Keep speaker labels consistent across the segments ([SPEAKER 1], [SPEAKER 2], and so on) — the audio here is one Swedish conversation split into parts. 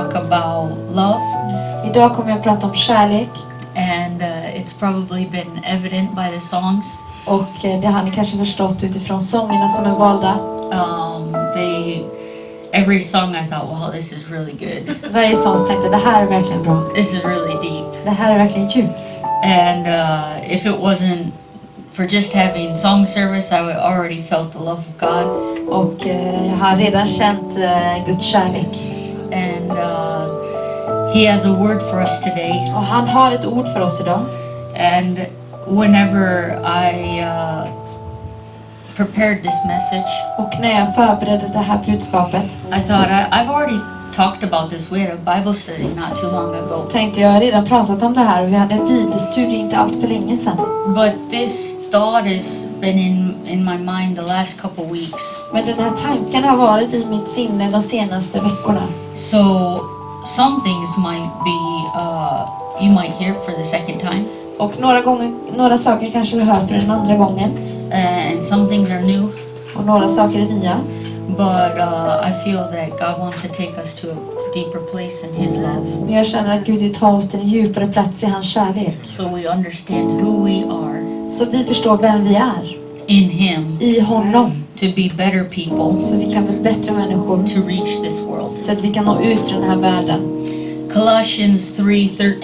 [SPEAKER 1] talk about love,
[SPEAKER 2] Idag kommer jag att prata om kärlek
[SPEAKER 1] and uh, it's probably been evident by the songs.
[SPEAKER 2] och eh, det har ni kanske förstått utifrån sångerna som är valda.
[SPEAKER 1] Um, they, every song I thought, wow, this is really good.
[SPEAKER 2] Varje sång så tänkte det här är verkligen bra.
[SPEAKER 1] This is really deep.
[SPEAKER 2] Det här är verkligen djupt.
[SPEAKER 1] And uh, if it wasn't for just having song service, I would already felt the love of God.
[SPEAKER 2] Och eh, jag har redan känt eh, Guds kärlek.
[SPEAKER 1] And uh, He has a word for us today.
[SPEAKER 2] Och han har ett ord för oss idag.
[SPEAKER 1] And whenever I uh, prepared this message,
[SPEAKER 2] Och när jag förberedde det här budskapet
[SPEAKER 1] I thought I, I've already talked about this. We had a Bible study not too long
[SPEAKER 2] så
[SPEAKER 1] ago.
[SPEAKER 2] tänkte jag, jag har redan pratat om det här och vi hade en bibelstudie inte allt för länge sedan.
[SPEAKER 1] But this thought has been in, in my mind the last couple weeks.
[SPEAKER 2] Men den här tanken har varit i mitt sinne de senaste veckorna.
[SPEAKER 1] So some things might be uh, you might hear for the second time,
[SPEAKER 2] Och några, gånger, några saker kanske du hör för den andra gången.
[SPEAKER 1] uh, and some things are new.
[SPEAKER 2] Och några saker är nya.
[SPEAKER 1] But uh, I feel that God wants to take us to a deeper place in His love,
[SPEAKER 2] Men jag känner att Gud vill ta oss till en djupare plats i hans kärlek.
[SPEAKER 1] so we understand who we are
[SPEAKER 2] Så vi förstår vem vi är
[SPEAKER 1] in Him
[SPEAKER 2] i honom.
[SPEAKER 1] to be better people
[SPEAKER 2] Så vi kan bli bättre människor.
[SPEAKER 1] to reach this world.
[SPEAKER 2] Så att vi kan nå ut till den här världen.
[SPEAKER 1] Colossians 3 13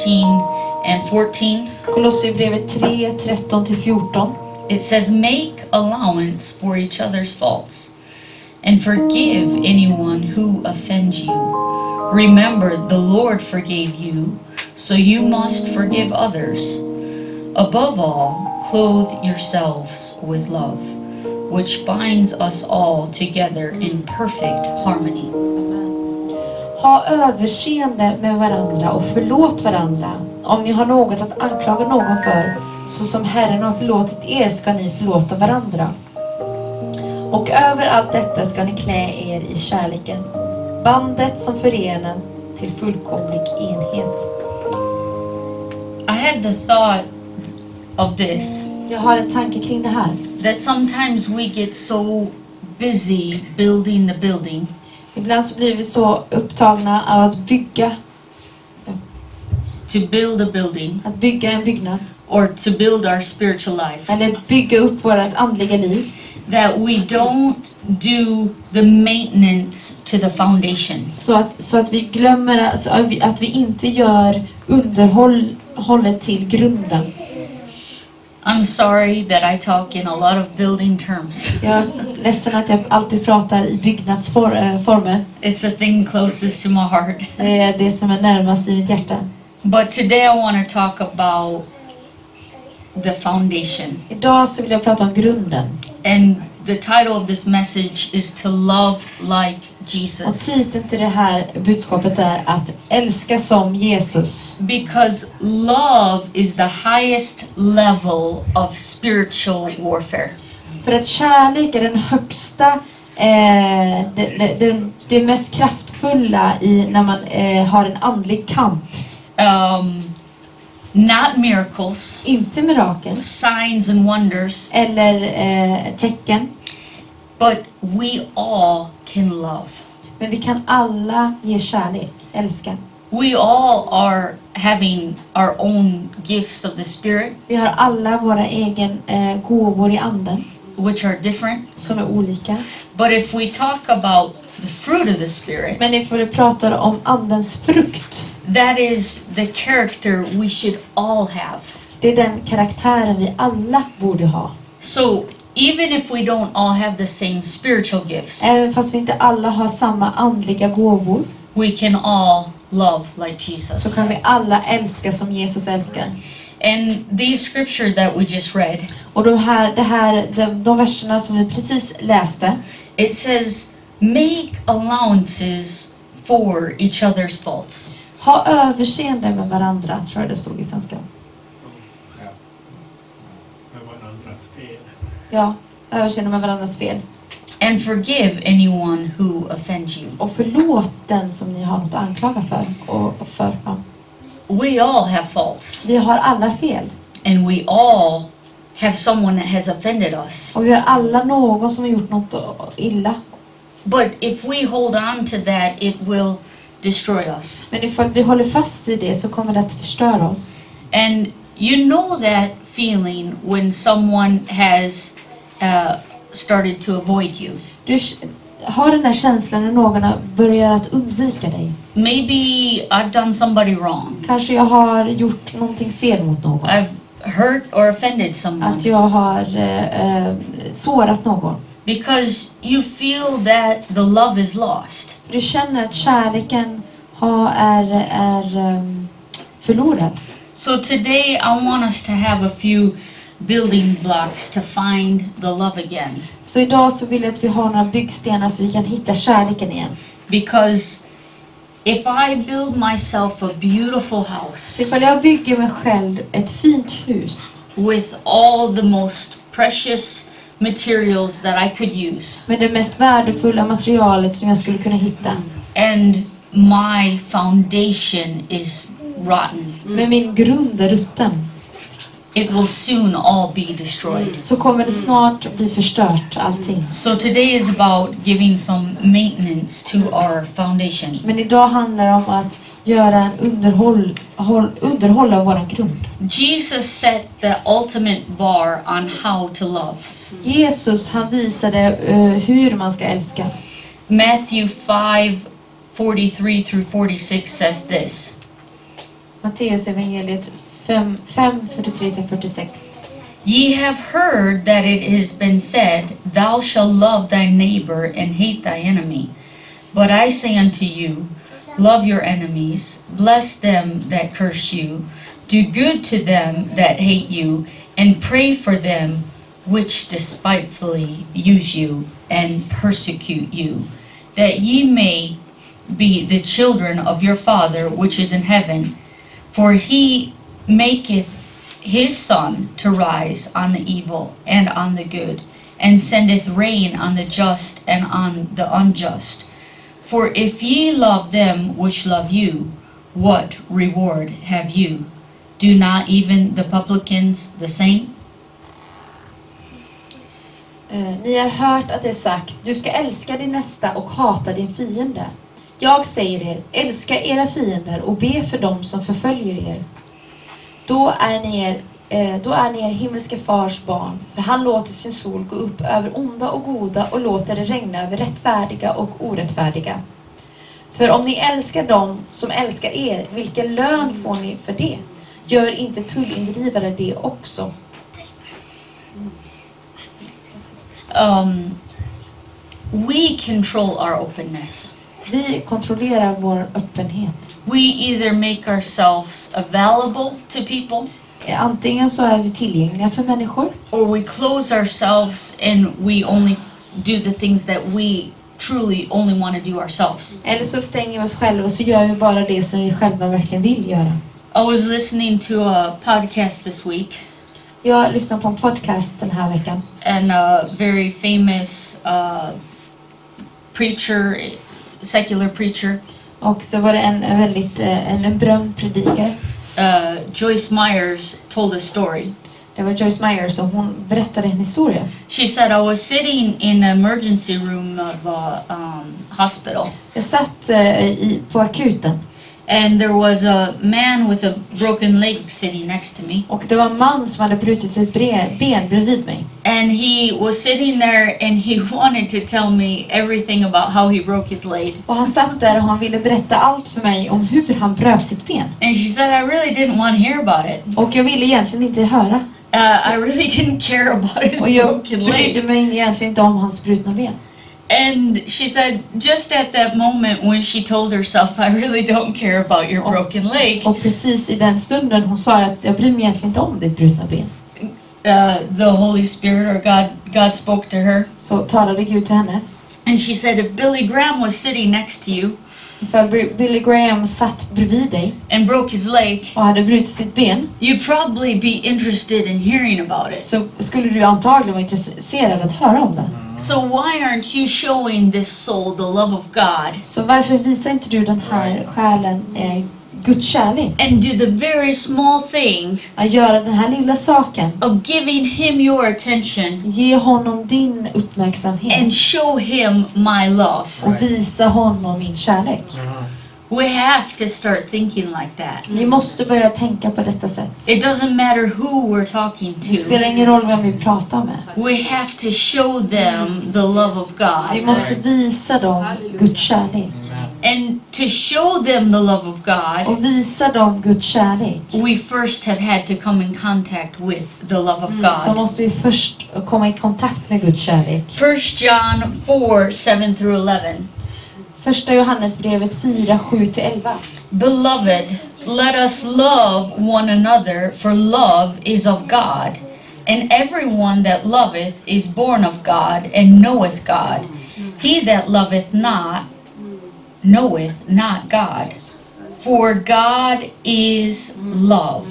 [SPEAKER 1] and 14.
[SPEAKER 2] Kolosserbrevet 3, 13-14.
[SPEAKER 1] It says, Make allowance for each other's faults and forgive anyone who offends you. Remember, the Lord forgave you, so you must forgive others. Above all, clothe yourselves with love, which binds us all together in perfect harmony.
[SPEAKER 2] Ha överseende med varandra och förlåt varandra. Om ni har något att anklaga någon för, så som Herren har förlåtit er ska ni förlåta varandra. Och över allt detta ska ni klä er i kärleken, bandet som förenar till fullkomlig enhet.
[SPEAKER 1] I had the thought of this
[SPEAKER 2] Jag har en tanke kring det här.
[SPEAKER 1] that sometimes we get so busy building the building
[SPEAKER 2] Ibland så blir vi så upptagna av att bygga,
[SPEAKER 1] to build a building
[SPEAKER 2] att bygga en byggnad.
[SPEAKER 1] or to build our spiritual life
[SPEAKER 2] Eller bygga upp vårt andliga liv.
[SPEAKER 1] That we don't do the maintenance to the foundation.
[SPEAKER 2] Så att, så att vi glömmer, alltså, att, vi, att vi inte gör underhållet till grunden.
[SPEAKER 1] I'm sorry that I talk in a lot of building terms.
[SPEAKER 2] Jag är ledsen att jag alltid pratar i byggnadsformer.
[SPEAKER 1] It's a thing closest to my heart.
[SPEAKER 2] Det är det som är närmast i mitt hjärta.
[SPEAKER 1] But today I want to talk about the foundation.
[SPEAKER 2] Idag så vill jag prata om grunden.
[SPEAKER 1] And the title of this message is to love like
[SPEAKER 2] Och
[SPEAKER 1] Jesus.
[SPEAKER 2] titeln till det här budskapet är att älska som Jesus.
[SPEAKER 1] Because love is the highest level of spiritual warfare.
[SPEAKER 2] För att kärlek är den högsta, eh, det, det, det, det mest kraftfulla i när man eh, har en andlig kamp.
[SPEAKER 1] Um, not miracles,
[SPEAKER 2] Inte mirakel
[SPEAKER 1] signs and wonders,
[SPEAKER 2] eller eh, tecken.
[SPEAKER 1] but we all can love.
[SPEAKER 2] Men vi kan alla ge kärlek, älska.
[SPEAKER 1] We all are having our own gifts of the Spirit,
[SPEAKER 2] Vi har alla våra egen eh, gåvor i anden
[SPEAKER 1] which are different.
[SPEAKER 2] som är olika.
[SPEAKER 1] But if we talk about the fruit of the Spirit,
[SPEAKER 2] Men ifall vi pratar om andens frukt,
[SPEAKER 1] that is the character we should all have.
[SPEAKER 2] det är den karaktären vi alla borde ha.
[SPEAKER 1] So even if we don't all have the same spiritual gifts,
[SPEAKER 2] Även fast vi inte alla har samma andliga gåvor
[SPEAKER 1] we can all love like
[SPEAKER 2] så
[SPEAKER 1] Jesus.
[SPEAKER 2] kan vi alla älska som Jesus älskar.
[SPEAKER 1] And these scripture that we just read,
[SPEAKER 2] Och de här, det här, de, de verserna som vi precis läste,
[SPEAKER 1] it says, make allowances for each other's faults.
[SPEAKER 2] ha överseende med varandra, tror jag det stod i svenska.
[SPEAKER 3] Ja. Med varandras fel.
[SPEAKER 2] Ja, överseende med varandras fel.
[SPEAKER 1] And forgive anyone who offends you.
[SPEAKER 2] Och förlåt den som ni har något att anklaga för. Och, för ja.
[SPEAKER 1] We all have faults,
[SPEAKER 2] Vi har alla fel.
[SPEAKER 1] and we all have someone that has offended us.
[SPEAKER 2] Och vi har alla någon som har gjort något illa.
[SPEAKER 1] But if we hold on to that, it will destroy us.
[SPEAKER 2] Men ifall vi håller fast vid det så kommer det att förstöra oss.
[SPEAKER 1] And you know that feeling when someone has uh, started to avoid you.
[SPEAKER 2] Du har den där känslan när någon har börjat att undvika dig.
[SPEAKER 1] Maybe I've done somebody wrong.
[SPEAKER 2] Kanske jag har gjort någonting fel mot någon.
[SPEAKER 1] I've hurt or offended someone.
[SPEAKER 2] Att jag har eh, eh, sårat någon.
[SPEAKER 1] Because you feel that the love is lost.
[SPEAKER 2] Du känner att kärleken har, är, är ehm, förlorad.
[SPEAKER 1] So today I want us to have a few building blocks to find the love again.
[SPEAKER 2] Så idag så vill jag att vi har några byggstenar så vi kan hitta kärleken igen.
[SPEAKER 1] Because if I build myself a beautiful house
[SPEAKER 2] ifall jag bygger mig själv ett fint hus
[SPEAKER 1] with all the most precious materials that I could use,
[SPEAKER 2] med det mest värdefulla materialet som jag skulle kunna hitta.
[SPEAKER 1] and my foundation is rotten,
[SPEAKER 2] Men min grund är rutten.
[SPEAKER 1] it will soon all be destroyed.
[SPEAKER 2] Så kommer det snart bli förstört allting.
[SPEAKER 1] So today is about giving some maintenance to our foundation.
[SPEAKER 2] Men idag handlar det om att göra en underhåll, håll, underhåll av våran grund.
[SPEAKER 1] Jesus set the ultimate bar on how to love.
[SPEAKER 2] Jesus han visade eh, hur man ska älska.
[SPEAKER 1] Matthew 5 43 through 46 says this
[SPEAKER 2] Matteus evangeliet 5, 5 43-46.
[SPEAKER 1] Ye have heard that it has been said, Thou shalt love thy neighbor and hate thy enemy. But I say unto you, Love your enemies, bless them that curse you, do good to them that hate you, and pray for them which despitefully use you and persecute you, that ye may be the children of your Father which is in heaven. For he maketh his sun to rise on the evil and on the good, and sendeth rain on the just and on the unjust. For if ye love them which love you, what reward have you? Do not even the publicans the same?
[SPEAKER 2] Eh, ni har hört att det är sagt, du ska älska din nästa och hata din fiende. Jag säger er, älska era fiender och be för dem som förföljer er. Då är ni er, eh, då är ni er himmelske fars barn, för han låter sin sol gå upp över onda och goda och låter det regna över rättfärdiga och orättfärdiga. För om ni älskar dem som älskar er, vilken lön får ni för det? Gör inte tullindrivare det också?
[SPEAKER 1] Um, we control our openness.
[SPEAKER 2] Vi kontrollerar vår öppenhet.
[SPEAKER 1] We either make ourselves available to people
[SPEAKER 2] Antingen så är vi tillgängliga för människor
[SPEAKER 1] or we close ourselves and we only do the things that we truly only want to do ourselves.
[SPEAKER 2] eller så stänger vi oss själva och så gör vi bara det som vi själva verkligen vill göra.
[SPEAKER 1] I was listening to a podcast this week
[SPEAKER 2] Jag lyssnar på en podcast den här veckan
[SPEAKER 1] and a very famous uh, preacher, secular preacher,
[SPEAKER 2] och så var det en, en väldigt eh, en, en berömd predikare.
[SPEAKER 1] uh, Joyce Myers, told a story.
[SPEAKER 2] Det var Joyce Myers och hon berättade en historia.
[SPEAKER 1] She said, I was sitting in the emergency room of a um, hospital
[SPEAKER 2] Jag satt eh, i, på akuten
[SPEAKER 1] and there was a man with a broken leg sitting next to me.
[SPEAKER 2] och det var en man som hade brutit sitt ben bredvid mig.
[SPEAKER 1] And he was sitting there and he wanted to tell me everything about how he broke his leg.
[SPEAKER 2] Och han satt där och han ville berätta allt för mig om hur han bröt sitt ben.
[SPEAKER 1] And she said, I really didn't want to hear about it.
[SPEAKER 2] Och jag ville egentligen inte höra.
[SPEAKER 1] Uh, I really didn't care about his
[SPEAKER 2] Och jag
[SPEAKER 1] broken
[SPEAKER 2] brydde
[SPEAKER 1] leg.
[SPEAKER 2] mig egentligen inte om hans brutna ben.
[SPEAKER 1] And she said, just at that moment when she told herself, I really don't care about your broken leg,
[SPEAKER 2] Och precis i den stunden hon sa att jag bryr mig egentligen inte om ditt brutna ben.
[SPEAKER 1] uh, the Holy Spirit or God, God spoke to her.
[SPEAKER 2] Så talade Gud till henne.
[SPEAKER 1] And she said, if Billy Graham was sitting next to you
[SPEAKER 2] Ifall Billy Graham satt bredvid dig
[SPEAKER 1] and broke his leg,
[SPEAKER 2] och hade brutit sitt ben
[SPEAKER 1] you'd probably be interested in hearing about it.
[SPEAKER 2] så skulle du antagligen vara intresserad att höra om det.
[SPEAKER 1] So why aren't you showing this soul the love of God
[SPEAKER 2] Så varför visar inte du den här själen eh, Guds kärlek?
[SPEAKER 1] and do the very small thing
[SPEAKER 2] Att göra den här lilla saken.
[SPEAKER 1] of giving him your attention
[SPEAKER 2] Ge honom din uppmärksamhet
[SPEAKER 1] and show him my love?
[SPEAKER 2] och visa honom min kärlek.
[SPEAKER 1] We have to start thinking like that.
[SPEAKER 2] Vi måste börja tänka på detta sätt.
[SPEAKER 1] It doesn't matter who we're talking
[SPEAKER 2] Det spelar
[SPEAKER 1] to.
[SPEAKER 2] ingen roll vem vi pratar med.
[SPEAKER 1] We have to show them the love of
[SPEAKER 2] Vi
[SPEAKER 1] God.
[SPEAKER 2] måste visa dem Guds kärlek.
[SPEAKER 1] And to show them the love of God,
[SPEAKER 2] Och visa dem Guds kärlek.
[SPEAKER 1] we first have had to come in contact with the love of
[SPEAKER 2] Så
[SPEAKER 1] God.
[SPEAKER 2] måste vi först komma i kontakt med Guds kärlek.
[SPEAKER 1] 1 John 4 7 through 11.
[SPEAKER 2] Första Johannesbrevet 4, 7-11.
[SPEAKER 1] Beloved, let us love one another, for love is of God. And everyone that loveth is born of God and knoweth God. He that loveth not knoweth not God, for God is love.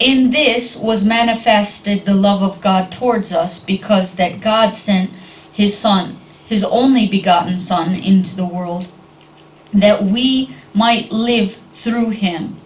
[SPEAKER 1] In this was manifested the love of God towards us, because that God sent his Son, his only begotten Son, into the world that we might live through him.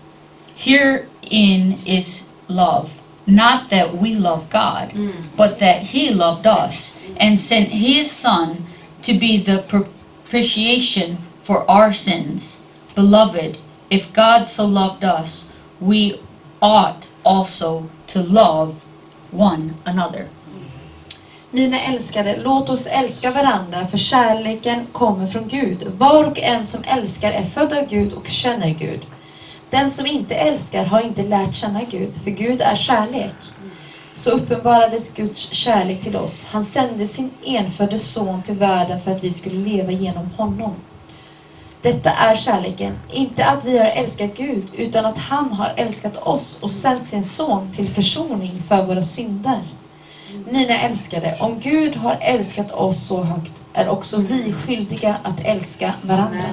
[SPEAKER 1] Herein is love. Not that we love God, mm. but that he loved us and sent his Son to be the propitiation for our sins. Beloved, if God so loved us, we ought also to love one another.
[SPEAKER 2] Mina älskade, låt oss älska varandra för kärleken kommer från Gud. Var och en som älskar är född av Gud och känner Gud. Den som inte älskar har inte lärt känna Gud, för Gud är kärlek. Så uppenbarades Guds kärlek till oss. Han sände sin enfödde son till världen för att vi skulle leva genom honom. Detta är kärleken, inte att vi har älskat Gud, utan att han har älskat oss och sänt sin son till försoning för våra synder. Mina älskade, om Gud har älskat oss så högt är också vi skyldiga att älska varandra.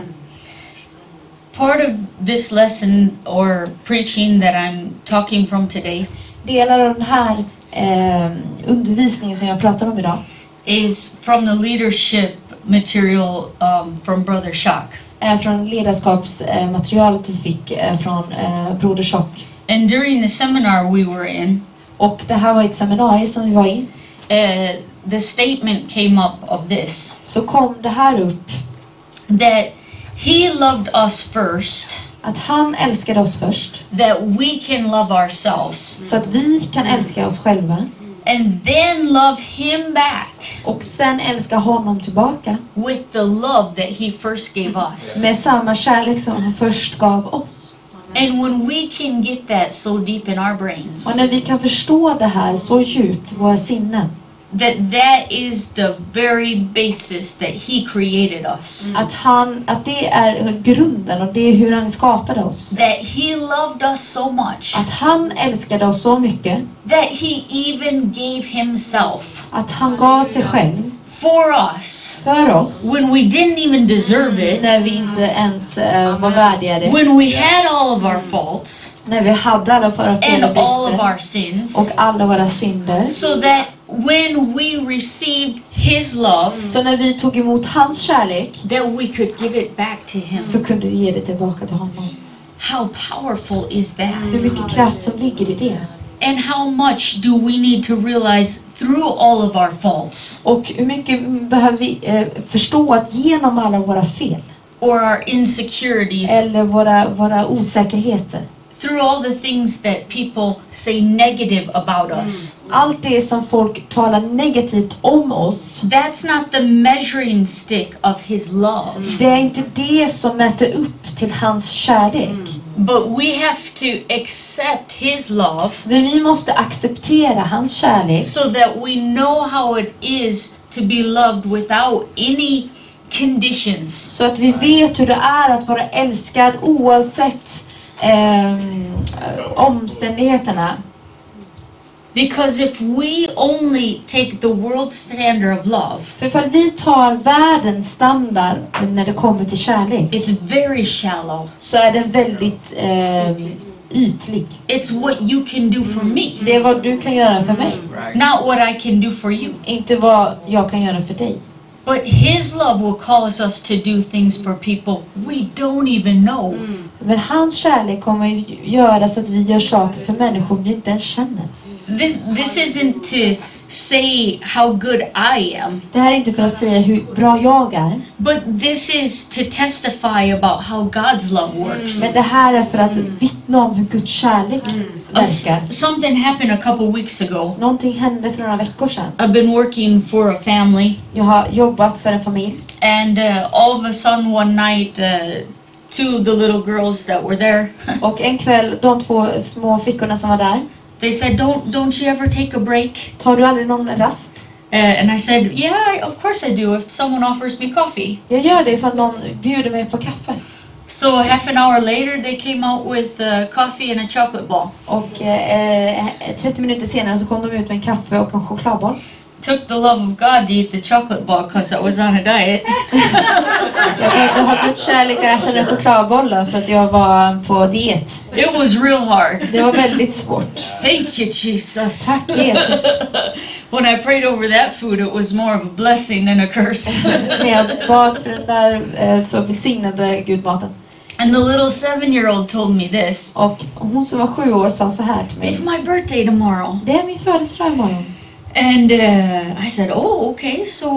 [SPEAKER 1] Part of this lesson or preaching that I'm talking from today
[SPEAKER 2] Delar av den här eh, undervisningen som jag pratar om idag
[SPEAKER 1] is from the leadership material um, from Brother Shock.
[SPEAKER 2] är från ledarskapsmaterialet vi fick eh, från eh, Broder Tjock.
[SPEAKER 1] And during the seminar we were in,
[SPEAKER 2] Och det här var ett seminarium som vi var i.
[SPEAKER 1] uh, the statement came up of this.
[SPEAKER 2] Så kom det här upp.
[SPEAKER 1] That He loved us first,
[SPEAKER 2] att han älskade oss först.
[SPEAKER 1] That we can love ourselves,
[SPEAKER 2] så att vi kan älska oss själva.
[SPEAKER 1] And then love Him back.
[SPEAKER 2] Och sen älska honom tillbaka.
[SPEAKER 1] With the love that He first gave us.
[SPEAKER 2] med samma kärlek som han först gav oss.
[SPEAKER 1] And when we can get that so deep in our brains,
[SPEAKER 2] Och när vi kan förstå det här så djupt i våra sinnen
[SPEAKER 1] that that is the very basis that He created us.
[SPEAKER 2] Att, han, att det är grunden och det är hur han skapade oss.
[SPEAKER 1] That He loved us so much.
[SPEAKER 2] Att han älskade oss så mycket.
[SPEAKER 1] That He even gave Himself.
[SPEAKER 2] Att han gav sig själv
[SPEAKER 1] for us
[SPEAKER 2] för oss
[SPEAKER 1] when we didn't even deserve it,
[SPEAKER 2] när vi inte ens eh, var värdiga det.
[SPEAKER 1] when we had all of our faults
[SPEAKER 2] När vi hade alla våra fel
[SPEAKER 1] and
[SPEAKER 2] och
[SPEAKER 1] all of
[SPEAKER 2] brister
[SPEAKER 1] our sins,
[SPEAKER 2] och alla våra synder.
[SPEAKER 1] so that when we received His love,
[SPEAKER 2] Så när vi tog emot hans kärlek
[SPEAKER 1] that we could give it back to Him.
[SPEAKER 2] så kunde vi ge det tillbaka till honom.
[SPEAKER 1] How powerful is that?
[SPEAKER 2] Hur mycket kraft som ligger i det.
[SPEAKER 1] And how much do we need to realize through all of our faults?
[SPEAKER 2] Och hur mycket behöver vi eh, förstå att genom alla våra fel?
[SPEAKER 1] Or our insecurities,
[SPEAKER 2] eller våra, våra osäkerheter?
[SPEAKER 1] Through all the things that people say negative about us?
[SPEAKER 2] Allt det som folk talar negativt om oss,
[SPEAKER 1] That's not the measuring stick of His love.
[SPEAKER 2] det är inte det som mäter upp till hans kärlek.
[SPEAKER 1] But we have to accept His love
[SPEAKER 2] Men vi måste acceptera hans kärlek
[SPEAKER 1] so that we know how it is to be loved without any conditions.
[SPEAKER 2] så att vi vet hur det är att vara älskad oavsett ehm, omständigheterna.
[SPEAKER 1] Because if we only take the world standard of love,
[SPEAKER 2] För ifall vi tar världens standard när det kommer till kärlek
[SPEAKER 1] it's very shallow.
[SPEAKER 2] så är den väldigt ehm, ytlig.
[SPEAKER 1] It's what you can do for me,
[SPEAKER 2] Det är vad du kan göra för mig,
[SPEAKER 1] not what I can do for you.
[SPEAKER 2] inte vad jag kan göra för dig.
[SPEAKER 1] But His love will cause us to do things for people we don't even know.
[SPEAKER 2] Men hans kärlek kommer ju göra så att vi gör saker för människor vi inte ens känner.
[SPEAKER 1] This this isn't to say how good I am,
[SPEAKER 2] Det här är inte för att säga hur bra jag är.
[SPEAKER 1] but this is to testify about how God's love works.
[SPEAKER 2] Men det här är för att vittna om hur Guds kärlek
[SPEAKER 1] A s-
[SPEAKER 2] verkar.
[SPEAKER 1] something happened a couple weeks ago.
[SPEAKER 2] Någonting hände för några veckor sedan.
[SPEAKER 1] I've been working for a family,
[SPEAKER 2] Jag har jobbat för en familj
[SPEAKER 1] and uh, all of a sudden one night, uh, two of the little girls that were there,
[SPEAKER 2] och en kväll, de två små flickorna som var där,
[SPEAKER 1] they said, "Don't don't you ever take a break?"
[SPEAKER 2] tar du aldrig någon rast?
[SPEAKER 1] Uh, and I said, "Yeah, of course I do. If someone offers me coffee."
[SPEAKER 2] Jag gör det ifall någon bjuder mig på kaffe.
[SPEAKER 1] So half an hour later, they came out with uh, coffee and a chocolate ball.
[SPEAKER 2] Och eh, 30 minuter senare så kom de ut med en kaffe och en chokladboll.
[SPEAKER 1] Took the love of God to eat the chocolate ball because I was on a diet.
[SPEAKER 2] Jag behövde ha Guds kärlek och äta den chokladbollen för att jag var på diet.
[SPEAKER 1] It was real hard.
[SPEAKER 2] Det var väldigt svårt.
[SPEAKER 1] Thank you, Jesus.
[SPEAKER 2] Tack Jesus.
[SPEAKER 1] when I prayed over that food, it was more of a blessing than a curse.
[SPEAKER 2] När jag bad för den där eh, så välsignade Gud maten.
[SPEAKER 1] and the little seven-year-old told me this.
[SPEAKER 2] Och hon som var sju år sa så här till mig.
[SPEAKER 1] It's my birthday tomorrow.
[SPEAKER 2] Det är min födelsedag imorgon.
[SPEAKER 1] And uh, I said, oh, okay. So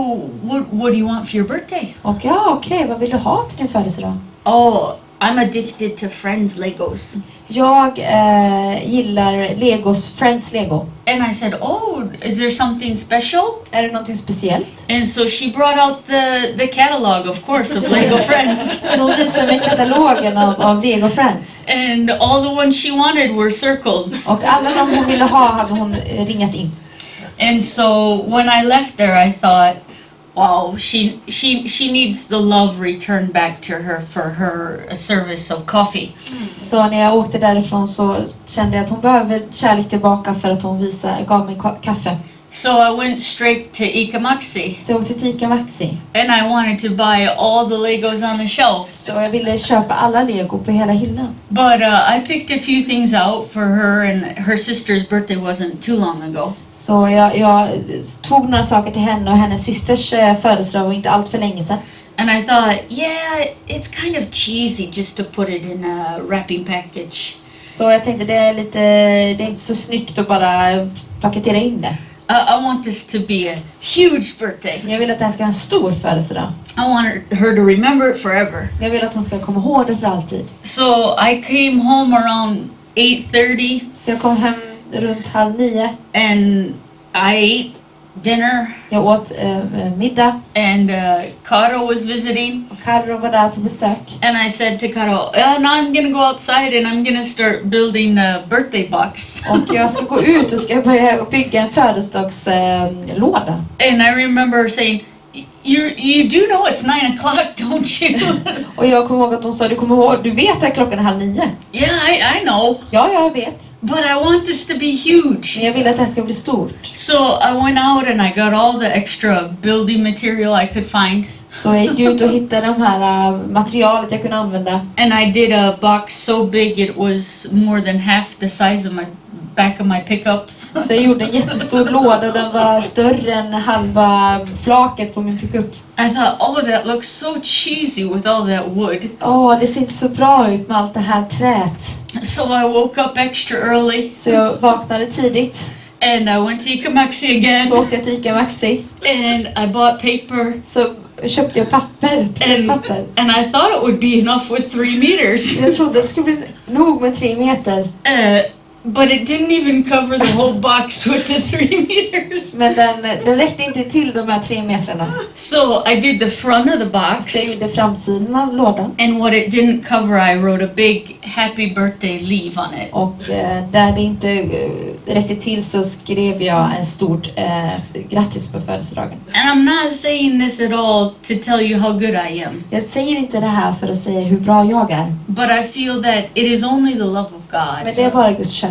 [SPEAKER 1] what, what do you want for your birthday?
[SPEAKER 2] Och ja, okej, vad vill du ha till din födelsedag?
[SPEAKER 1] Oh, I'm addicted to Friends Legos.
[SPEAKER 2] Jag eh, gillar Legos Friends Lego.
[SPEAKER 1] And I said, oh, is there something special?
[SPEAKER 2] Är det någonting speciellt?
[SPEAKER 1] And so she brought out the, the catalog, of course, of Lego Friends.
[SPEAKER 2] Så hon visade mig katalogen av, av Lego Friends.
[SPEAKER 1] And all the ones she wanted were circled.
[SPEAKER 2] Och alla de hon ville ha hade hon eh, ringat in.
[SPEAKER 1] And so when I left there, I thought, wow, she, she, she needs the love returned back to her for her service of coffee. Mm.
[SPEAKER 2] Så när jag åkte därifrån så kände jag att hon behöver kärlek tillbaka för att hon visade, gav mig kaffe.
[SPEAKER 1] So I went straight to Maxi
[SPEAKER 2] Så jag åkte till Ica Maxi.
[SPEAKER 1] and I wanted to buy all the Legos on the shelf.
[SPEAKER 2] Så jag ville köpa alla Lego på hela hyllan.
[SPEAKER 1] But uh, I picked a few things out for her, and her sister's birthday wasn't too long ago.
[SPEAKER 2] Så jag, jag tog några saker till henne och hennes systers eh, födelsedag var inte allt för länge sedan.
[SPEAKER 1] And I thought, yeah, it's kind of cheesy just to put it in a wrapping package.
[SPEAKER 2] Så jag tänkte det är lite, det är inte så snyggt att bara paketera in det.
[SPEAKER 1] I, I want this to be a huge birthday.
[SPEAKER 2] Jag vill att det här ska vara en stor födelsedag.
[SPEAKER 1] I want her, her to remember it forever.
[SPEAKER 2] Jag vill att hon ska komma ihåg det för alltid.
[SPEAKER 1] So I came home around 8:30
[SPEAKER 2] Så jag kom hem runt halv nio.
[SPEAKER 1] and I ate dinner
[SPEAKER 2] Jag åt eh, eh, middag
[SPEAKER 1] and uh, Caro was visiting
[SPEAKER 2] och Carro var där på besök.
[SPEAKER 1] and I said to Caro, yeah, now I'm gonna go outside and I'm gonna start building a birthday box.
[SPEAKER 2] Och jag ska gå ut och ska börja bygga en födelsedagslåda. Eh.
[SPEAKER 1] And I remember saying, you you do know it's nine o'clock, don't you?
[SPEAKER 2] och jag kommer ihåg att hon sa, du kommer ihåg, du vet att klockan är halv nio?
[SPEAKER 1] yeah, I, I know,
[SPEAKER 2] Ja, jag vet.
[SPEAKER 1] But I want this to be huge.
[SPEAKER 2] Men jag vill att det här ska bli stort.
[SPEAKER 1] So I went out and I got all the extra building material I could find.
[SPEAKER 2] Så jag gick ut och hittade de här eh, materialet jag kunde använda.
[SPEAKER 1] And I did a box so big it was more than half the size of my back of my pickup.
[SPEAKER 2] Så jag gjorde en jättestor låda och den var större än halva flaket på min pickup.
[SPEAKER 1] I thought, oh, that looks so cheesy with all that wood.
[SPEAKER 2] Åh, det ser inte så bra ut med allt det här träet.
[SPEAKER 1] So I woke up extra early
[SPEAKER 2] Så jag vaknade tidigt.
[SPEAKER 1] and I went to Ikamaxi again
[SPEAKER 2] Så åkte jag till Ica Maxi.
[SPEAKER 1] and I bought paper
[SPEAKER 2] Så köpte jag papper, presentpapper.
[SPEAKER 1] and I thought it would be enough with three meters.
[SPEAKER 2] Jag trodde att det skulle bli nog med tre meter.
[SPEAKER 1] Uh, but it didn't even cover the whole box with the three meters.
[SPEAKER 2] Men den, den räckte inte till de här tre metrarna.
[SPEAKER 1] So I did the front of the box.
[SPEAKER 2] Så jag gjorde framsidan av lådan.
[SPEAKER 1] And what it didn't cover, I wrote a big happy birthday leave on it.
[SPEAKER 2] Och eh, där det inte eh, räckte till så skrev jag en stort eh, grattis på födelsedagen.
[SPEAKER 1] And I'm not saying this at all to tell you how good I am,
[SPEAKER 2] Jag säger inte det här för att säga hur bra jag är.
[SPEAKER 1] but I feel that it is only the love of
[SPEAKER 2] Men
[SPEAKER 1] God
[SPEAKER 2] det är bara Guds kärlek.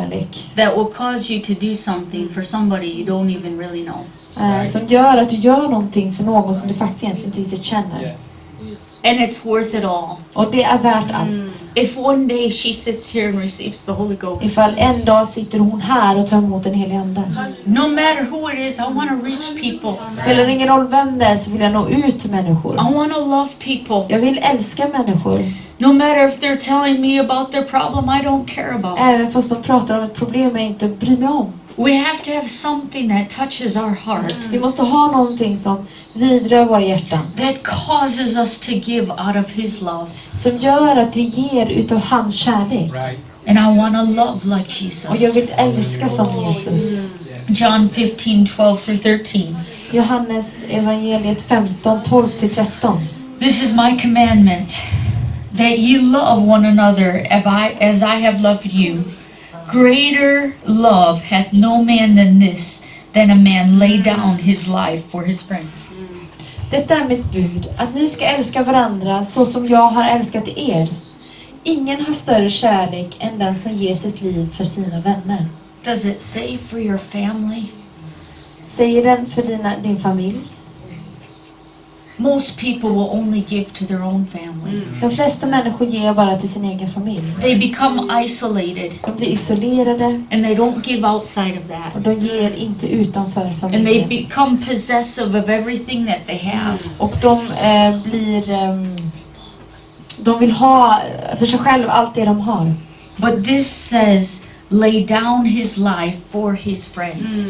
[SPEAKER 1] That will cause you to do something for somebody you don't even really know.
[SPEAKER 2] Eh, som gör att du gör någonting för någon som du faktiskt egentligen inte riktigt känner.
[SPEAKER 4] Yes.
[SPEAKER 1] And it's worth it all.
[SPEAKER 2] Och det är värt allt.
[SPEAKER 1] If one day she sits here and receives the Holy Ghost,
[SPEAKER 2] Ifall en dag sitter hon här och tar emot den helige Ande.
[SPEAKER 1] no matter who it is, I want to reach people.
[SPEAKER 2] Spelar det ingen roll vem det är så vill jag nå ut till människor.
[SPEAKER 1] I want to love people.
[SPEAKER 2] Jag vill älska människor.
[SPEAKER 1] No matter if they're telling me about their problem I don't care about.
[SPEAKER 2] Även fast de pratar om ett problem jag inte bryr mig om.
[SPEAKER 1] We have to have something that touches our heart,
[SPEAKER 2] Vi måste ha någonting som vidrör våra hjärtan.
[SPEAKER 1] that causes us to give out of His love.
[SPEAKER 2] Som gör att vi ger utav hans kärlek.
[SPEAKER 3] Right.
[SPEAKER 1] And I want to love like
[SPEAKER 2] Och jag
[SPEAKER 1] Jesus.
[SPEAKER 2] vill älska som Jesus.
[SPEAKER 1] John 15 12 through 13.
[SPEAKER 2] Johannes evangeliet 15, 12-13.
[SPEAKER 1] This is my commandment that you love one another as I have loved you. Greater love hath no man than this, than a man lay down his life for his friends.
[SPEAKER 2] Detta är mitt bud, att ni ska älska varandra så som jag har älskat er. Ingen har större kärlek än den som ger sitt liv för sina vänner.
[SPEAKER 1] Does it say for your family?
[SPEAKER 2] Säger den för dina, din familj.
[SPEAKER 1] Most people will only give to their own family.
[SPEAKER 2] De flesta människor ger bara till sin egen familj.
[SPEAKER 1] They become isolated
[SPEAKER 2] De blir isolerade
[SPEAKER 1] and they don't give outside of that.
[SPEAKER 2] och de ger inte utanför
[SPEAKER 1] And they
[SPEAKER 2] familjen.
[SPEAKER 1] become possessive of everything that they have.
[SPEAKER 2] Och de eh, blir... ehm, de vill ha för sig själv allt det de har.
[SPEAKER 1] But this says, lay down his life for his friends.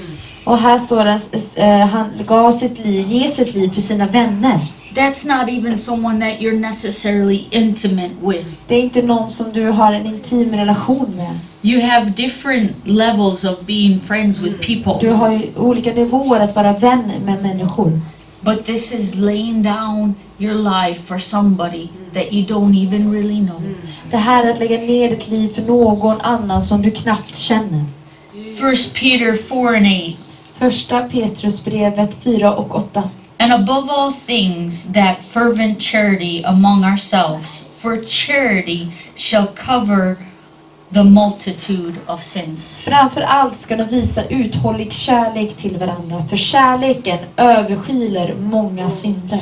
[SPEAKER 2] Och här står det, eh, han gav sitt liv, ger sitt liv för sina vänner.
[SPEAKER 1] That's not even someone that you're necessarily intimate with.
[SPEAKER 2] Det är inte någon som du har en intim relation med.
[SPEAKER 1] You have different levels of being friends with
[SPEAKER 2] Du
[SPEAKER 1] people.
[SPEAKER 2] har ju olika nivåer att vara vän med människor.
[SPEAKER 1] But this is laying down your life for somebody that you don't even really know.
[SPEAKER 2] Det här är att lägga ner ditt liv för någon annan som du knappt känner.
[SPEAKER 1] First Peter 4 and 8.
[SPEAKER 2] Första Petrusbrevet 4 och 8.
[SPEAKER 1] And above all things, that fervent charity among ourselves, for charity shall cover the multitude of sins.
[SPEAKER 2] Framför allt ska de visa uthållig kärlek till varandra, för kärleken överskyler många synder.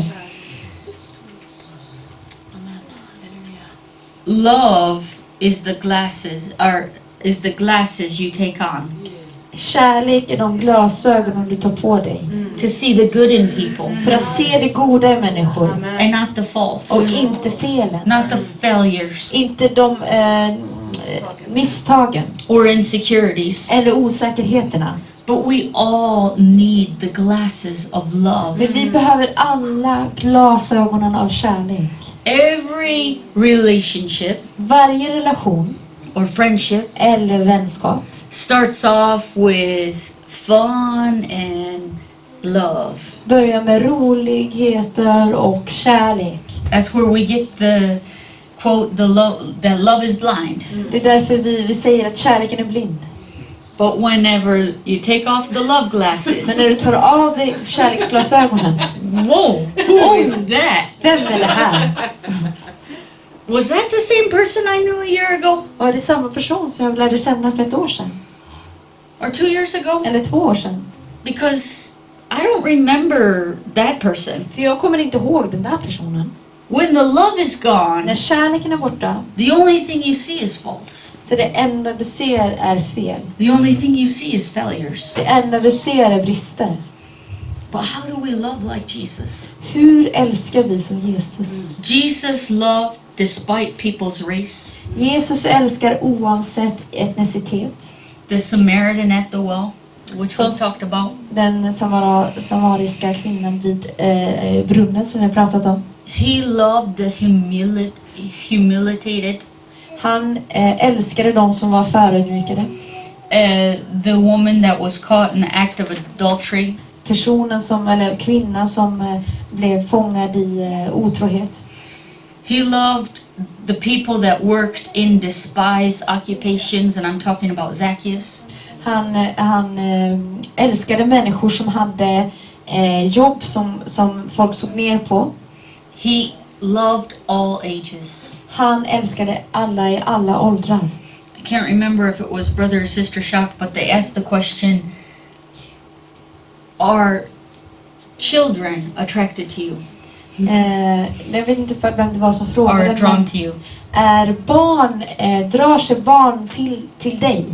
[SPEAKER 1] Love is the glasses, or is the glasses you take on
[SPEAKER 2] Kärlek är de glasögonen du tar på dig.
[SPEAKER 1] to see the good in people
[SPEAKER 2] För att se det goda i människor
[SPEAKER 1] and not the faults,
[SPEAKER 2] och inte felen.
[SPEAKER 1] not the failures
[SPEAKER 2] Inte de eh, misstagen
[SPEAKER 1] or insecurities.
[SPEAKER 2] eller osäkerheterna.
[SPEAKER 1] But we all need the glasses of love.
[SPEAKER 2] Men vi behöver alla glasögonen av kärlek.
[SPEAKER 1] Every relationship
[SPEAKER 2] Varje relation
[SPEAKER 1] or friendship
[SPEAKER 2] eller vänskap
[SPEAKER 1] starts off with fun and love.
[SPEAKER 2] börjar med roligheter och kärlek.
[SPEAKER 1] That's where we get the quote the love that love is blind.
[SPEAKER 2] Det är därför vi, vi säger att kärleken är blind.
[SPEAKER 1] But whenever you take off the love
[SPEAKER 2] Men
[SPEAKER 1] glasses,
[SPEAKER 2] när du tar av dig kärleksglasögonen,
[SPEAKER 1] whoa, who is that?
[SPEAKER 2] vem är det här?
[SPEAKER 1] Was that the same person I knew a year ago
[SPEAKER 2] Var det samma person som jag lärde känna för ett år sedan?
[SPEAKER 1] or two years ago?
[SPEAKER 2] Eller två år sedan?
[SPEAKER 1] Because I don't remember that person.
[SPEAKER 2] För jag kommer inte ihåg den där personen.
[SPEAKER 1] When the love is
[SPEAKER 2] När
[SPEAKER 1] gone,
[SPEAKER 2] kärleken är borta,
[SPEAKER 1] the only thing you see is faults.
[SPEAKER 2] så det enda du ser är fel.
[SPEAKER 1] The only thing you see is failures.
[SPEAKER 2] Det enda du ser är brister.
[SPEAKER 1] But how do we love like Jesus?
[SPEAKER 2] Hur älskar vi som Jesus?
[SPEAKER 1] Jesus loved despite people's race.
[SPEAKER 2] Jesus älskar oavsett etnicitet.
[SPEAKER 1] The Samaritan at the well, which we
[SPEAKER 2] So-
[SPEAKER 1] talked about.
[SPEAKER 2] Den samara, samariska kvinnan vid eh, brunnen som vi pratat om.
[SPEAKER 1] He loved the humili- humiliated,
[SPEAKER 2] Han eh, älskade de som var förödmjukade.
[SPEAKER 1] uh, the woman that was caught in the act of adultery,
[SPEAKER 2] Personen som, eller kvinnan som eh, blev fångad i eh, otrohet.
[SPEAKER 1] He loved the people that worked in despised occupations, and I'm talking about Zacchaeus.
[SPEAKER 2] Han, eh, han eh, älskade människor som hade jobb som, som folk såg ner på.
[SPEAKER 1] He loved all ages.
[SPEAKER 2] Han älskade alla i alla åldrar.
[SPEAKER 1] I can't remember if it was brother or sister shock, but they asked the question Are children attracted to you
[SPEAKER 2] Eh, jag vet inte för vem det var som frågade.
[SPEAKER 1] drawn
[SPEAKER 2] Men
[SPEAKER 1] to you?
[SPEAKER 2] är barn, eh, drar sig barn till, till dig?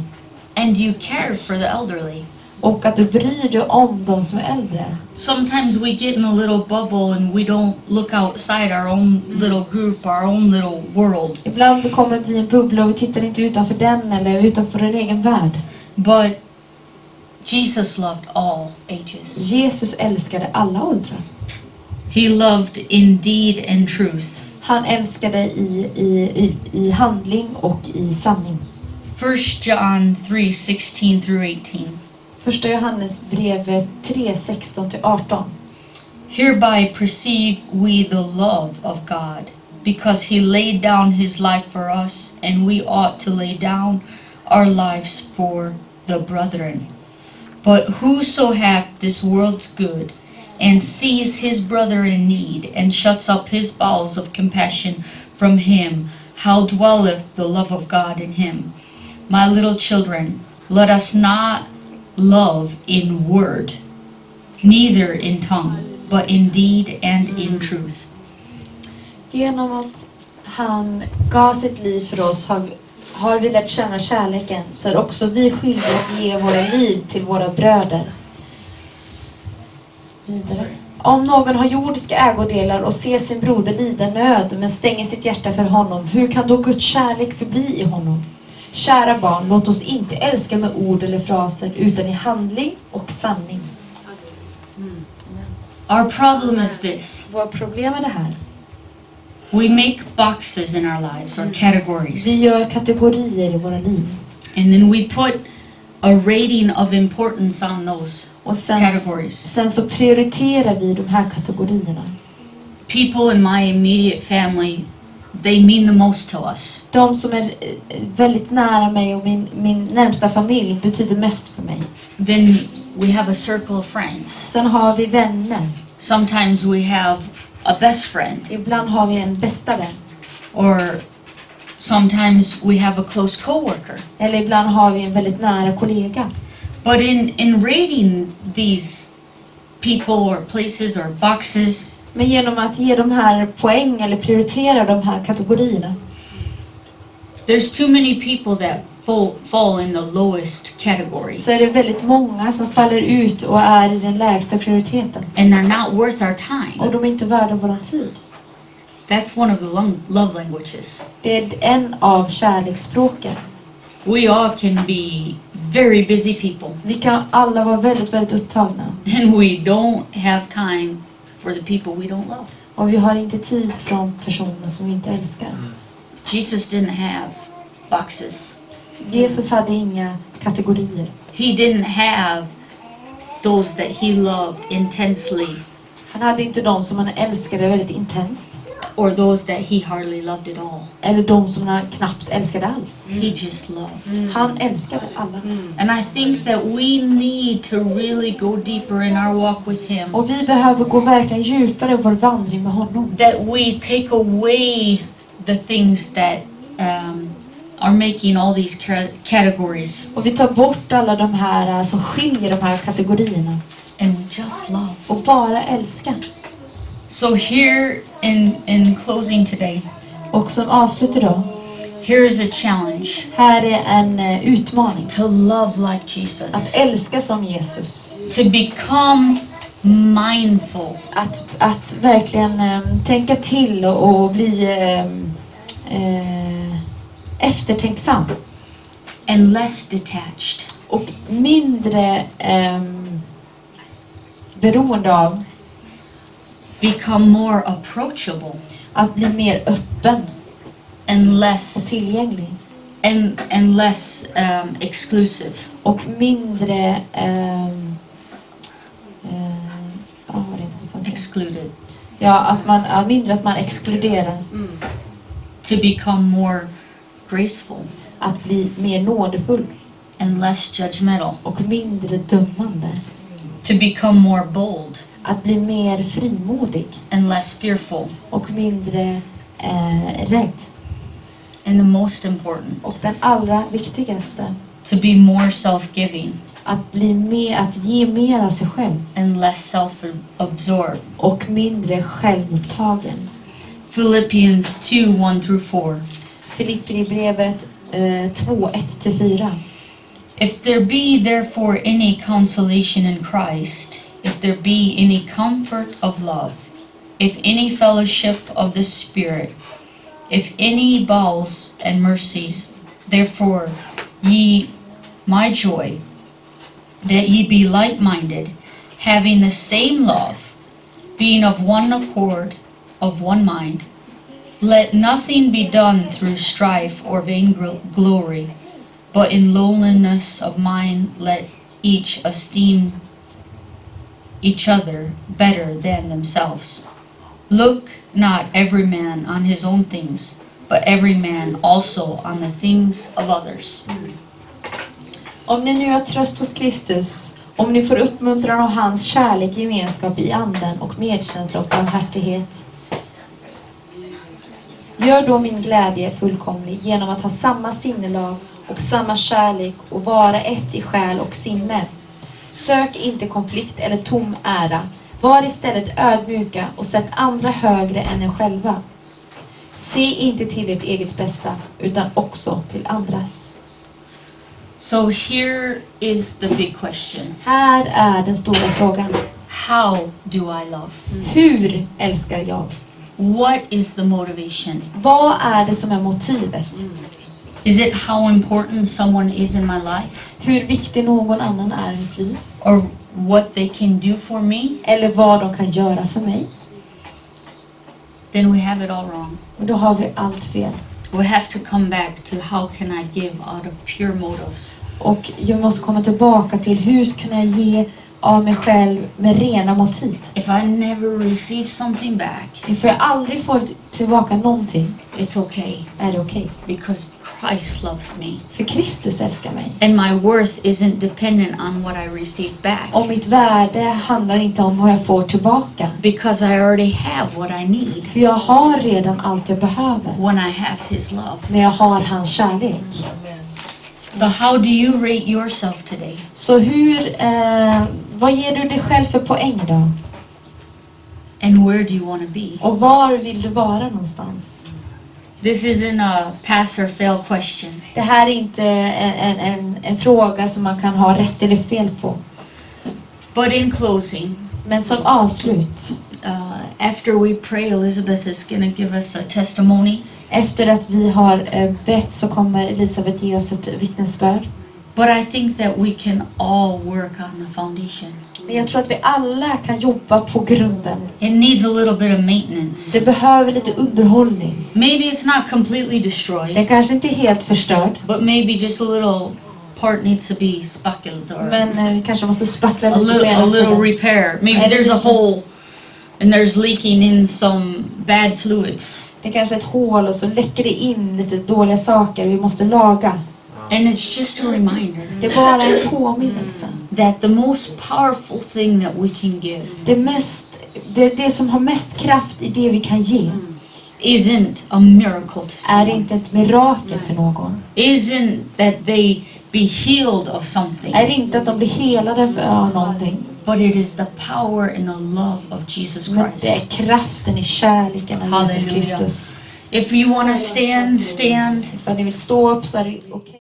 [SPEAKER 1] And you care for the elderly.
[SPEAKER 2] Och att du bryr dig om de som är äldre.
[SPEAKER 1] Sometimes we get in a little bubble and we don't look outside our own little group, our own little world.
[SPEAKER 2] Ibland kommer vi i en bubbla och vi tittar inte utanför den eller utanför en egen värld.
[SPEAKER 1] But Jesus loved all ages.
[SPEAKER 2] Jesus älskade alla åldrar.
[SPEAKER 1] He loved in deed and truth.
[SPEAKER 2] Han älskade i, i, i, i handling och i sanning.
[SPEAKER 1] 1 John 3 16 through 18.
[SPEAKER 2] Första Johannes brevet 3, 16-18.
[SPEAKER 1] Hereby perceive we the love of God, because he laid down his life for us, and we ought to lay down our lives for the brethren. But whoso hath this world's good, and sees his brother in need, and shuts up his bowels of compassion from him, how dwelleth the love of God in him? My little children, let us not love in word, neither in tongue, but in deed and in truth.
[SPEAKER 2] Genom att han gav sitt liv för oss har, har vi lärt känna kärleken så är också vi skyldiga att ge våra liv till våra bröder. Vidare. Om någon har jordiska ägodelar och ser sin broder lida nöd men stänger sitt hjärta för honom, hur kan då Guds kärlek förbli i honom? Kära barn, låt oss inte älska med ord eller fraser utan i handling och sanning.
[SPEAKER 1] Our problem is this
[SPEAKER 2] Vårt problem är det här.
[SPEAKER 1] we make boxes in our lives or categories,
[SPEAKER 2] Vi gör kategorier i våra liv.
[SPEAKER 1] and then we put a rating of importance on those
[SPEAKER 2] Och sen,
[SPEAKER 1] categories.
[SPEAKER 2] sen så prioriterar vi de här kategorierna.
[SPEAKER 1] People in my immediate family, they mean the most to us.
[SPEAKER 2] De som är eh, väldigt nära mig och min, min närmsta familj betyder mest för mig.
[SPEAKER 1] Then we have a circle of friends.
[SPEAKER 2] Sen har vi vänner.
[SPEAKER 1] Sometimes we have a best friend,
[SPEAKER 2] Ibland har vi en bästa vän.
[SPEAKER 1] or sometimes we have a close coworker.
[SPEAKER 2] Eller ibland har vi en väldigt nära kollega.
[SPEAKER 1] But in, in rating these people or places or boxes,
[SPEAKER 2] Men genom att ge de här poäng eller prioritera de här kategorierna
[SPEAKER 1] there's too many people that fall, fall in the lowest category.
[SPEAKER 2] så är det väldigt många som faller ut och är i den lägsta prioriteten.
[SPEAKER 1] And they're not worth our
[SPEAKER 2] Och
[SPEAKER 1] time.
[SPEAKER 2] de är inte värda vår tid.
[SPEAKER 1] That's one of the love languages.
[SPEAKER 2] Det är en av kärleksspråken.
[SPEAKER 1] We all can be very busy people,
[SPEAKER 2] Vi kan alla vara väldigt, väldigt upptagna.
[SPEAKER 1] and we don't have time for the people we don't love.
[SPEAKER 2] Och vi har inte tid från personer som vi inte älskar.
[SPEAKER 1] Jesus didn't have boxes.
[SPEAKER 2] Jesus hade inga kategorier.
[SPEAKER 1] He didn't have those that he loved intensely
[SPEAKER 2] Han hade inte de som han älskade väldigt intensst.
[SPEAKER 1] Or those that he hardly loved at all.
[SPEAKER 2] Eller de som han knappt älskade alls.
[SPEAKER 1] He just loved.
[SPEAKER 2] Han älskade alla.
[SPEAKER 1] And I think that we need to really go deeper in our walk with him.
[SPEAKER 2] Och vi behöver gå verkligen djupare i vår vandring med honom.
[SPEAKER 1] That we take away the things that um, are making all these ca- categories
[SPEAKER 2] Och vi tar bort alla de här eh, som skiljer de här kategorierna.
[SPEAKER 1] and we just love.
[SPEAKER 2] Och bara älska.
[SPEAKER 1] So here in in closing today,
[SPEAKER 2] Och som avslut idag.
[SPEAKER 1] here is a challenge
[SPEAKER 2] Här är en eh, utmaning.
[SPEAKER 1] to love like
[SPEAKER 2] Att
[SPEAKER 1] Jesus,
[SPEAKER 2] älska som Jesus.
[SPEAKER 1] to become mindful
[SPEAKER 2] Att, att verkligen eh, tänka till och, och bli eh, eh, eftertänksam.
[SPEAKER 1] and less detached.
[SPEAKER 2] Och mindre eh, beroende av
[SPEAKER 1] Become more approachable
[SPEAKER 2] att bli mer öppen
[SPEAKER 1] and
[SPEAKER 2] och
[SPEAKER 1] less
[SPEAKER 2] tillgänglig.
[SPEAKER 1] and and less um, exclusive.
[SPEAKER 2] Och mindre... det på svenska?
[SPEAKER 1] Excluded.
[SPEAKER 2] Ja, att man, mindre att man exkluderar.
[SPEAKER 1] To become more graceful
[SPEAKER 2] Att bli mer nådefull
[SPEAKER 1] and less judgmental.
[SPEAKER 2] och mindre dömande.
[SPEAKER 1] To become more bold
[SPEAKER 2] Att bli mer frimodig
[SPEAKER 1] and less fearful.
[SPEAKER 2] och mindre eh, rädd.
[SPEAKER 1] And the most important,
[SPEAKER 2] Och den allra viktigaste,
[SPEAKER 1] to be more self-giving
[SPEAKER 2] att bli mer, att ge mer av sig själv
[SPEAKER 1] and less self-absorbed.
[SPEAKER 2] och mindre självupptagen.
[SPEAKER 1] Philippians 2, 1 through 4.
[SPEAKER 2] Filipperbrevet eh, 2, 1-4.
[SPEAKER 1] If there be therefore any consolation in Christ, if there be any comfort of love, if any fellowship of the Spirit, if any bowels and mercies, therefore ye my joy, that ye be like minded, having the same love, being of one accord, of one mind. Let nothing be done through strife or vainglory, but in lowliness of mind let each esteem each other better than themselves. Look not every man on his own things, but every man also on the things of others.
[SPEAKER 2] Om ni nu har tröst hos Kristus, om ni får uppmuntran av hans kärlek, gemenskap i anden och medkänsla och barmhärtighet. Gör då min glädje fullkomlig genom att ha samma sinnelag och samma kärlek och vara ett i själ och sinne. Sök inte konflikt eller tom ära. Var istället ödmjuka och sätt andra högre än er själva. Se inte till ert eget bästa, utan också till andras.
[SPEAKER 1] So here is the big question
[SPEAKER 2] Här är den stora frågan.
[SPEAKER 1] How do I love?
[SPEAKER 2] Hur älskar jag?
[SPEAKER 1] What is the motivation?
[SPEAKER 2] Vad är det som är motivet?
[SPEAKER 1] Is it how important someone is in my life?
[SPEAKER 2] Hur viktig någon annan är i mitt liv?
[SPEAKER 1] Or what they can do for me?
[SPEAKER 2] Eller vad de kan göra för mig?
[SPEAKER 1] Then we have it all wrong.
[SPEAKER 2] Då har vi allt fel.
[SPEAKER 1] We have to come back to how can I give out of pure motives?
[SPEAKER 2] Och jag måste komma tillbaka till hur ska jag ge av mig själv med rena motiv?
[SPEAKER 1] If I never receive something back,
[SPEAKER 2] För jag aldrig får tillbaka någonting,
[SPEAKER 1] it's okay
[SPEAKER 2] är det okej.
[SPEAKER 1] because Christ loves me.
[SPEAKER 2] För Kristus älskar mig.
[SPEAKER 1] And my worth isn't dependent on what I receive back
[SPEAKER 2] Och mitt värde handlar inte om vad jag får tillbaka.
[SPEAKER 1] because I already have what I need
[SPEAKER 2] För jag har redan allt jag behöver.
[SPEAKER 1] when I have His love.
[SPEAKER 2] När jag har hans kärlek.
[SPEAKER 1] So, how do you rate yourself today?
[SPEAKER 2] Så hur, eh, vad ger du dig själv för poäng då?
[SPEAKER 1] And where do you want to be?
[SPEAKER 2] Och var vill du vara någonstans?
[SPEAKER 1] This isn't a pass or fail question.
[SPEAKER 2] Det här är inte en, en, en, en fråga som man kan ha rätt eller fel på.
[SPEAKER 1] But in closing,
[SPEAKER 2] Men som avslut,
[SPEAKER 1] uh, after we pray, Elizabeth is going to give us a testimony.
[SPEAKER 2] Efter att vi har eh, bett så kommer Elisabeth ge oss ett vittnesbörd.
[SPEAKER 1] But I think that we can all work on the foundation.
[SPEAKER 2] Men jag tror att vi alla kan jobba på grunden.
[SPEAKER 1] It needs a little bit of maintenance.
[SPEAKER 2] Det behöver lite underhållning.
[SPEAKER 1] Maybe it's not completely destroyed,
[SPEAKER 2] Den kanske inte är helt förstörd.
[SPEAKER 1] but maybe just a little part needs to be spackled or
[SPEAKER 2] Men eh, vi kanske måste spackla
[SPEAKER 1] a
[SPEAKER 2] lite på
[SPEAKER 1] little, a
[SPEAKER 2] ena
[SPEAKER 1] little
[SPEAKER 2] sidan.
[SPEAKER 1] repair. Maybe there's a hole and there's leaking in some bad fluids.
[SPEAKER 2] Det är kanske är ett hål och så läcker det in lite dåliga saker vi måste laga.
[SPEAKER 1] And it's just a reminder
[SPEAKER 2] Det är bara en påminnelse.
[SPEAKER 1] that the most powerful thing that we can give
[SPEAKER 2] Det, mest, det, det som har mest kraft i det vi kan ge
[SPEAKER 1] isn't a miracle to
[SPEAKER 2] är
[SPEAKER 1] someone.
[SPEAKER 2] inte ett mirakel till någon.
[SPEAKER 1] Isn't that they be healed of something.
[SPEAKER 2] Är inte att de blir helade för någonting.
[SPEAKER 1] But it is the power and the love of Jesus
[SPEAKER 2] Men det är
[SPEAKER 1] Christ.
[SPEAKER 2] kraften i kärleken av Jesus. Kristus.
[SPEAKER 1] If you want to stand, stand.
[SPEAKER 2] För ni vill stå upp så är det okej.